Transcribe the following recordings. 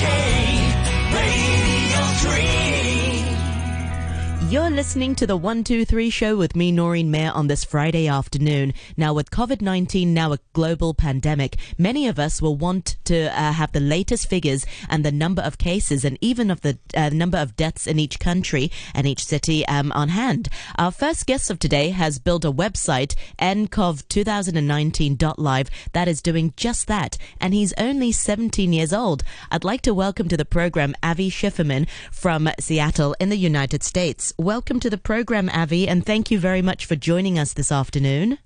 Okay. You're listening to the 123 show with me, Noreen Mayer, on this Friday afternoon. Now, with COVID 19 now a global pandemic, many of us will want to uh, have the latest figures and the number of cases and even of the uh, number of deaths in each country and each city um, on hand. Our first guest of today has built a website, ncov2019.live, that is doing just that, and he's only 17 years old. I'd like to welcome to the program Avi Schifferman from Seattle in the United States. Welcome to the program, Avi, and thank you very much for joining us this afternoon.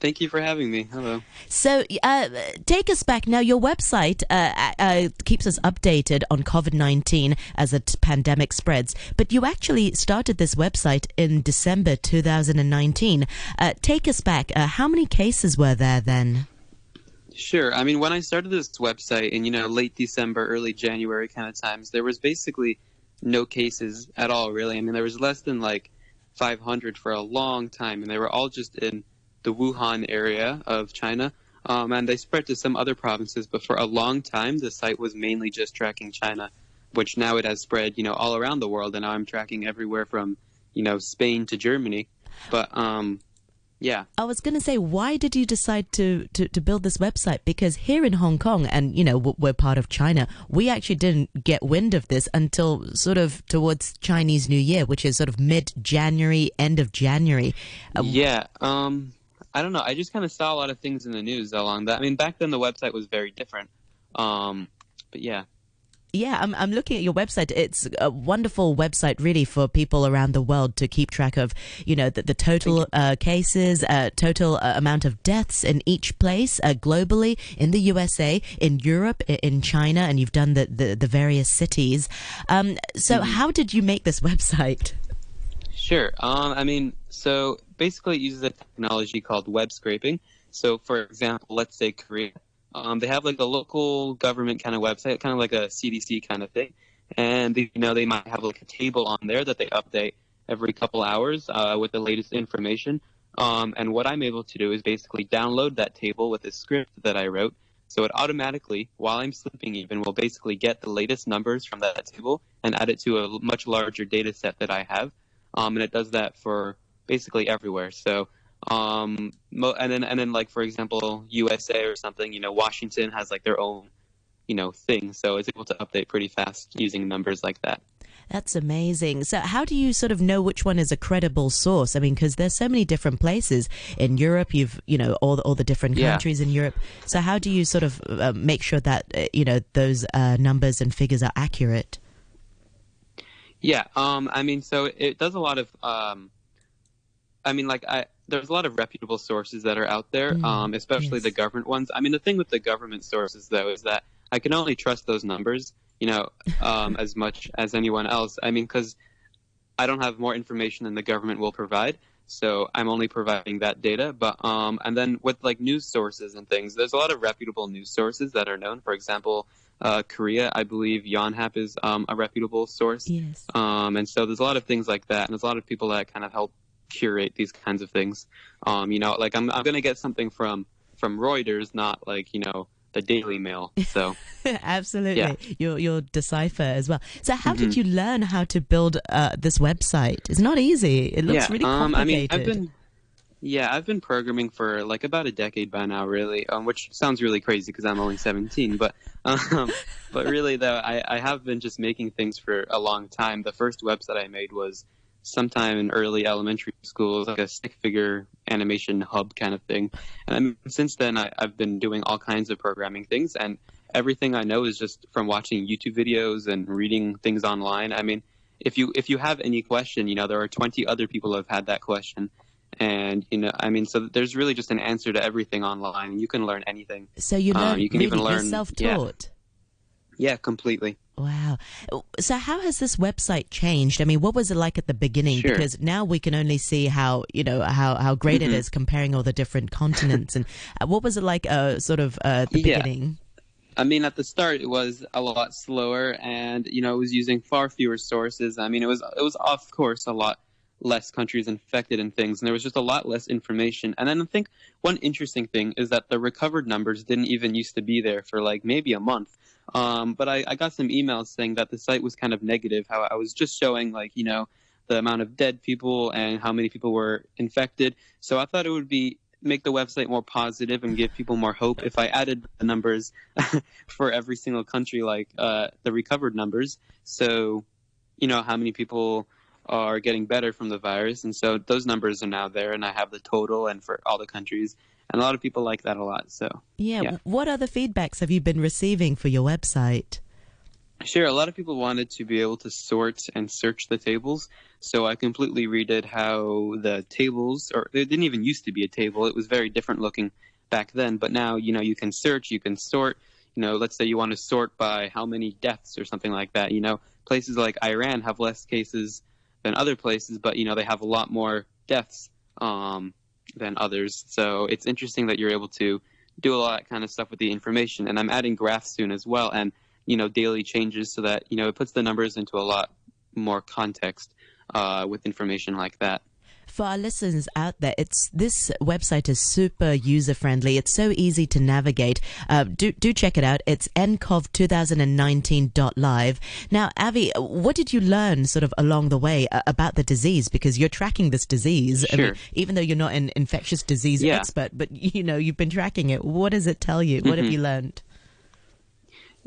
Thank you for having me. Hello. So, uh, take us back now. Your website uh, uh, keeps us updated on COVID 19 as the t- pandemic spreads, but you actually started this website in December 2019. Uh, take us back. Uh, how many cases were there then? Sure. I mean, when I started this website in, you know, late December, early January kind of times, there was basically no cases at all, really. I mean, there was less than like 500 for a long time, and they were all just in the Wuhan area of China. Um, and they spread to some other provinces, but for a long time, the site was mainly just tracking China, which now it has spread, you know, all around the world. And now I'm tracking everywhere from, you know, Spain to Germany. But um, yeah. I was going to say, why did you decide to, to, to, build this website? Because here in Hong Kong, and you know, we're part of China, we actually didn't get wind of this until sort of towards Chinese New Year, which is sort of mid January, end of January. Uh, yeah. Um, I don't know. I just kind of saw a lot of things in the news along that. I mean, back then the website was very different. Um, but yeah. Yeah, I'm, I'm looking at your website. It's a wonderful website, really, for people around the world to keep track of, you know, the, the total uh, cases, uh, total uh, amount of deaths in each place uh, globally, in the USA, in Europe, in China, and you've done the, the, the various cities. Um, so, mm-hmm. how did you make this website? Sure. Um, I mean, so basically, it uses a technology called web scraping. So, for example, let's say Korea um, they have like a local government kind of website, kind of like a CDC kind of thing, and they, you know they might have like a table on there that they update every couple hours uh, with the latest information. Um, and what I'm able to do is basically download that table with a script that I wrote. So it automatically, while I'm sleeping even, will basically get the latest numbers from that table and add it to a much larger data set that I have. Um, and it does that for basically everywhere. So um, and then and then like for example, USA or something, you know, Washington has like their own, you know, thing, so it's able to update pretty fast using numbers like that. That's amazing. So, how do you sort of know which one is a credible source? I mean, because there's so many different places in Europe. You've, you know, all the, all the different yeah. countries in Europe. So, how do you sort of uh, make sure that uh, you know those uh, numbers and figures are accurate? Yeah, um, I mean, so it does a lot of. Um, I mean, like I, there's a lot of reputable sources that are out there, mm, um, especially yes. the government ones. I mean, the thing with the government sources though is that I can only trust those numbers, you know, um, as much as anyone else. I mean, because I don't have more information than the government will provide, so I'm only providing that data. But um, and then with like news sources and things, there's a lot of reputable news sources that are known. For example, uh, Korea, I believe Yonhap is um, a reputable source. Yes. Um, and so there's a lot of things like that, and there's a lot of people that kind of help curate these kinds of things. Um, you know, like I'm I'm gonna get something from from Reuters, not like you know the Daily Mail. So absolutely, yeah. you'll you'll decipher as well. So how mm-hmm. did you learn how to build uh, this website? It's not easy. It looks yeah, really complicated. Um, I mean, I've been yeah, I've been programming for like about a decade by now, really. Um, which sounds really crazy because I'm only 17, but um, but really though, I, I have been just making things for a long time. The first website I made was sometime in early elementary school, like a stick figure animation hub kind of thing. And since then, I, I've been doing all kinds of programming things, and everything I know is just from watching YouTube videos and reading things online. I mean, if you if you have any question, you know, there are 20 other people who have had that question. And you know, I mean, so there's really just an answer to everything online. You can learn anything. So you learn, um, you can even learn self-taught. Yeah. Yeah, completely. Wow. So how has this website changed? I mean, what was it like at the beginning? Sure. Because now we can only see how, you know, how, how great mm-hmm. it is comparing all the different continents. and uh, what was it like, uh, sort of, uh, the yeah. beginning? I mean, at the start, it was a lot slower and, you know, it was using far fewer sources. I mean, it was, it was, of course, a lot less countries infected and things, and there was just a lot less information. And then I think one interesting thing is that the recovered numbers didn't even used to be there for like maybe a month. Um, but I, I got some emails saying that the site was kind of negative. How I was just showing like you know the amount of dead people and how many people were infected. So I thought it would be make the website more positive and give people more hope if I added the numbers for every single country, like uh, the recovered numbers. So, you know, how many people are getting better from the virus. And so those numbers are now there, and I have the total and for all the countries. And a lot of people like that a lot. So, yeah. yeah. What other feedbacks have you been receiving for your website? Sure. A lot of people wanted to be able to sort and search the tables. So I completely redid how the tables, or it didn't even used to be a table. It was very different looking back then. But now, you know, you can search, you can sort. You know, let's say you want to sort by how many deaths or something like that. You know, places like Iran have less cases than other places, but you know they have a lot more deaths um, than others. So it's interesting that you're able to do a lot of kind of stuff with the information. And I'm adding graphs soon as well, and you know daily changes so that you know it puts the numbers into a lot more context uh, with information like that for our listeners out there, it's this website is super user friendly. It's so easy to navigate. Uh, do do check it out. It's ncov2019.live. Now, Avi, what did you learn sort of along the way uh, about the disease? Because you're tracking this disease. Sure. I mean, even though you're not an infectious disease yeah. expert, but you know you've been tracking it. What does it tell you? Mm-hmm. What have mm-hmm. you learned?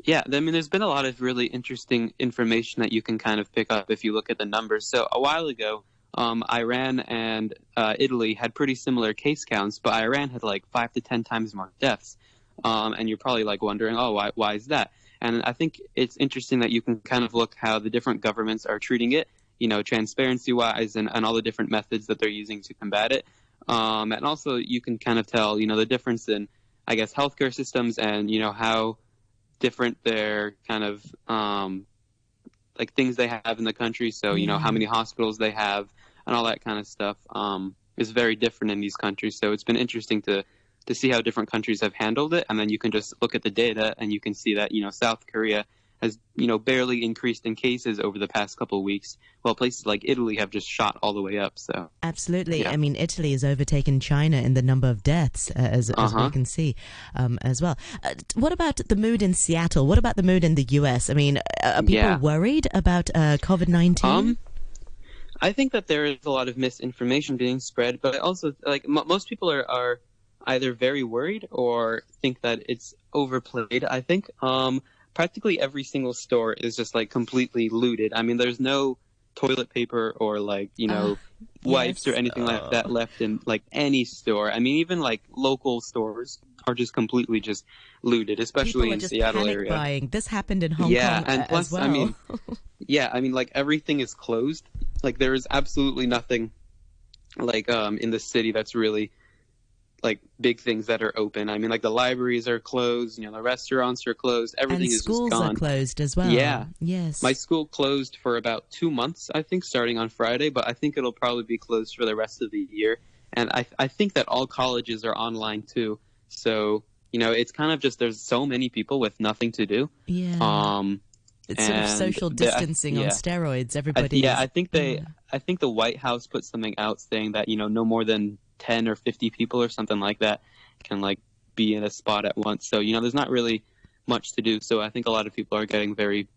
Yeah, I mean, there's been a lot of really interesting information that you can kind of pick up if you look at the numbers. So a while ago, um, Iran and uh, Italy had pretty similar case counts, but Iran had like five to ten times more deaths. Um, and you're probably like wondering, oh, why, why is that? And I think it's interesting that you can kind of look how the different governments are treating it, you know, transparency wise and, and all the different methods that they're using to combat it. Um, and also you can kind of tell, you know, the difference in, I guess, healthcare systems and, you know, how different their kind of um, like things they have in the country. So you know how many hospitals they have and all that kind of stuff um, is very different in these countries. So it's been interesting to to see how different countries have handled it, and then you can just look at the data and you can see that you know South Korea has you know barely increased in cases over the past couple of weeks, while places like Italy have just shot all the way up. So absolutely, yeah. I mean Italy has overtaken China in the number of deaths, uh, as, uh-huh. as we uh-huh. can see um, as well. Uh, what about the mood in Seattle? What about the mood in the U.S.? I mean, are people yeah. worried about uh, COVID nineteen? Um, I think that there is a lot of misinformation being spread, but also like m- most people are, are either very worried or think that it's overplayed. I think. Um, practically every single store is just like completely looted. I mean, there's no toilet paper or like you know uh, wipes yes. or anything uh. like that left in like any store. I mean, even like local stores are just completely just looted, especially in Seattle area. Buying. This happened in Hong yeah, Kong and plus, well. I mean, yeah, I mean, like everything is closed. Like there is absolutely nothing like um in the city that's really like big things that are open. I mean, like the libraries are closed, you know, the restaurants are closed, everything and is schools just gone. are closed as well. Yeah, yes. My school closed for about two months, I think, starting on Friday, but I think it'll probably be closed for the rest of the year. And I, I think that all colleges are online too. So you know, it's kind of just there's so many people with nothing to do. Yeah. Um, it's sort of social distancing the, yeah. on steroids. Everybody. I, yeah, I think they. Yeah. I think the White House put something out saying that you know no more than 10 or 50 people or something like that can like be in a spot at once. So, you know, there's not really much to do. So I think a lot of people are getting very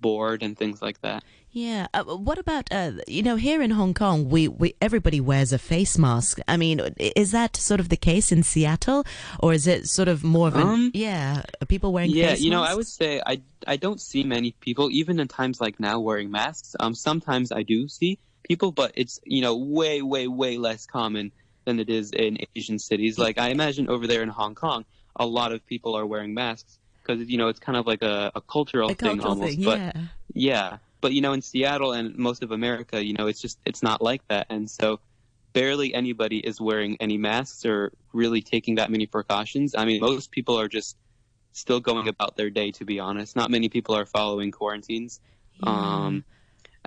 bored and things like that. Yeah. Uh, what about uh, you know here in Hong Kong, we, we everybody wears a face mask. I mean, is that sort of the case in Seattle, or is it sort of more of an um, yeah? people wearing yeah? you know, I would say I I don't see many people even in times like now wearing masks. Um, sometimes I do see people, but it's you know way way way less common than it is in Asian cities. Like I imagine over there in Hong Kong, a lot of people are wearing masks because you know it's kind of like a, a cultural a thing cultural almost. Thing, but yeah. yeah, but you know in Seattle and most of America, you know it's just it's not like that, and so barely anybody is wearing any masks or really taking that many precautions. I mean, most people are just still going about their day. To be honest, not many people are following quarantines. Yeah. Um,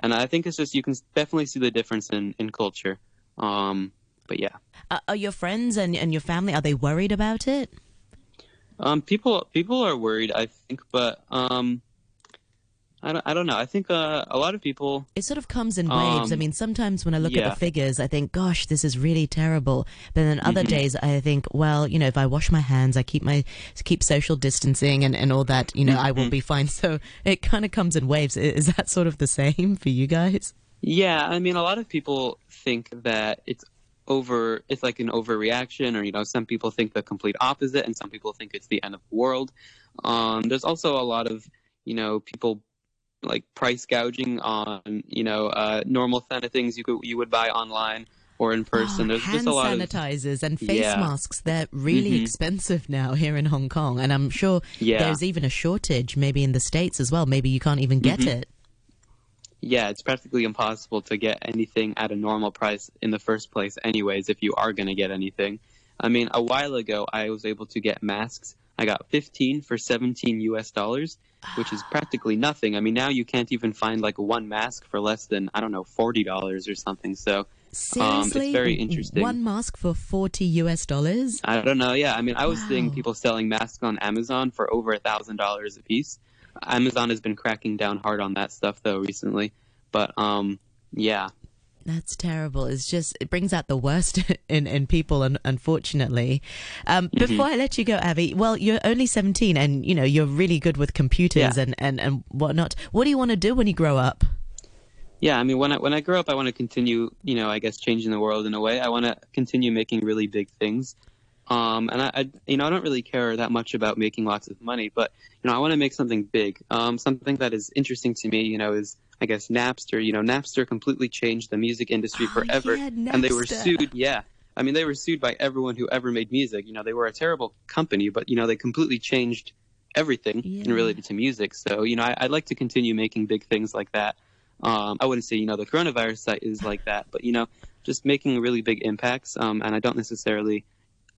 and I think it's just you can definitely see the difference in in culture. Um, but yeah. Uh, are your friends and, and your family are they worried about it? Um, people people are worried, I think, but um, I don't, I don't know. I think uh, a lot of people. It sort of comes in waves. I Um, mean, sometimes when I look at the figures, I think, gosh, this is really terrible. But then other Mm-hmm. days, I think, well, you know, if I wash my hands, I keep my keep social distancing and, and all that, you know, I Mm-hmm. will be fine. So it kind of comes in waves. Is that sort of the same for you guys? Yeah, I mean, a lot of people think that it's over. It's like an overreaction, or you know, some people think the complete opposite, and some people think it's the end of the world. Um, there's also a lot of you know people like price gouging on you know uh, normal kind of things you could you would buy online or in person. Oh, There's hand just a lot of sanitizers and face Yeah. masks. They're really Mhm. expensive now here in Hong Kong. And I'm sure yeah. there's even a shortage maybe in the States as well. Maybe you can't even get Mhm. it. Yeah, it's practically impossible to get anything at a normal price in the first place, anyways, if you are going to get anything. I mean, a while ago, I was able to get masks. I got 15 for 17 US dollars, which is practically nothing. I mean, now you can't even find like one mask for less than, I don't know, $40 or something. So Seriously? Um, it's very interesting. One mask for 40 US dollars? I don't know. Yeah, I mean, I was seeing people selling masks on Amazon for over a thousand dollars a piece. Amazon has been cracking down hard on that stuff though recently. But um, yeah, That's terrible. It's just it brings out the worst in in people, un- unfortunately. Um, Mm-hmm. Before I let you go, Avi, well, you're only 17, and you know you're really good with computers Yeah. and and and whatnot. What do you want to do when you grow up? yeah. I mean, when I when I grow up, I want to continue, you know, I guess changing the world in a way. I want to continue making really big things. Um, and I, I, you know, I don't really care that much about making lots of money, but you know, I want to make something big. Um, something that is interesting to me, you know, is I guess Napster. You know, Napster completely changed the music industry Oh, forever. yeah, and they were sued. Yeah, I mean they were sued by everyone who ever made music. You know, they were a terrible company, but you know they completely changed everything Yeah. in related to music. So you know, I, I'd like to continue making big things like that. Um, I wouldn't say you know the coronavirus site is like that, but you know, just making really big impacts. Um, and I don't necessarily,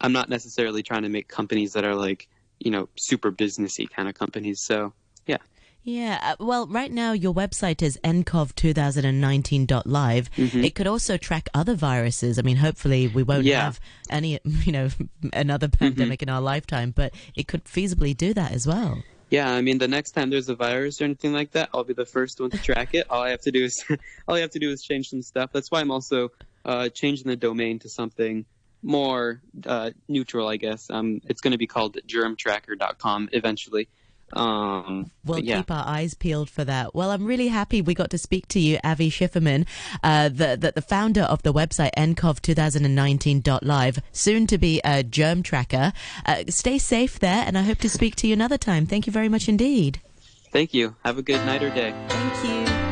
I'm not necessarily trying to make companies that are like you know super businessy kind of companies. So Yeah, Yeah, well, right now your website is ncov2019.live. Mhm. It could also track other viruses. I mean, hopefully we won't Yeah. have any, you know, another pandemic in our lifetime, but it could feasibly do that as well. Yeah, I mean, the next time there's a virus or anything like that, I'll be the first one to track it. All I have to do is, all I have to do is change some stuff. That's why I'm also uh, changing the domain to something more uh, neutral, I guess. Um, it's going to be called germtracker.com eventually. Um, We'll yeah. keep our eyes peeled for that. Well, I'm really happy we got to speak to you, Avi Schifferman, uh, the, the the founder of the website ncov2019.live, soon to be a germ tracker. Uh, stay safe there, and I hope to speak to you another time. Thank you very much indeed. Thank you. Have a good night or day. Thank you.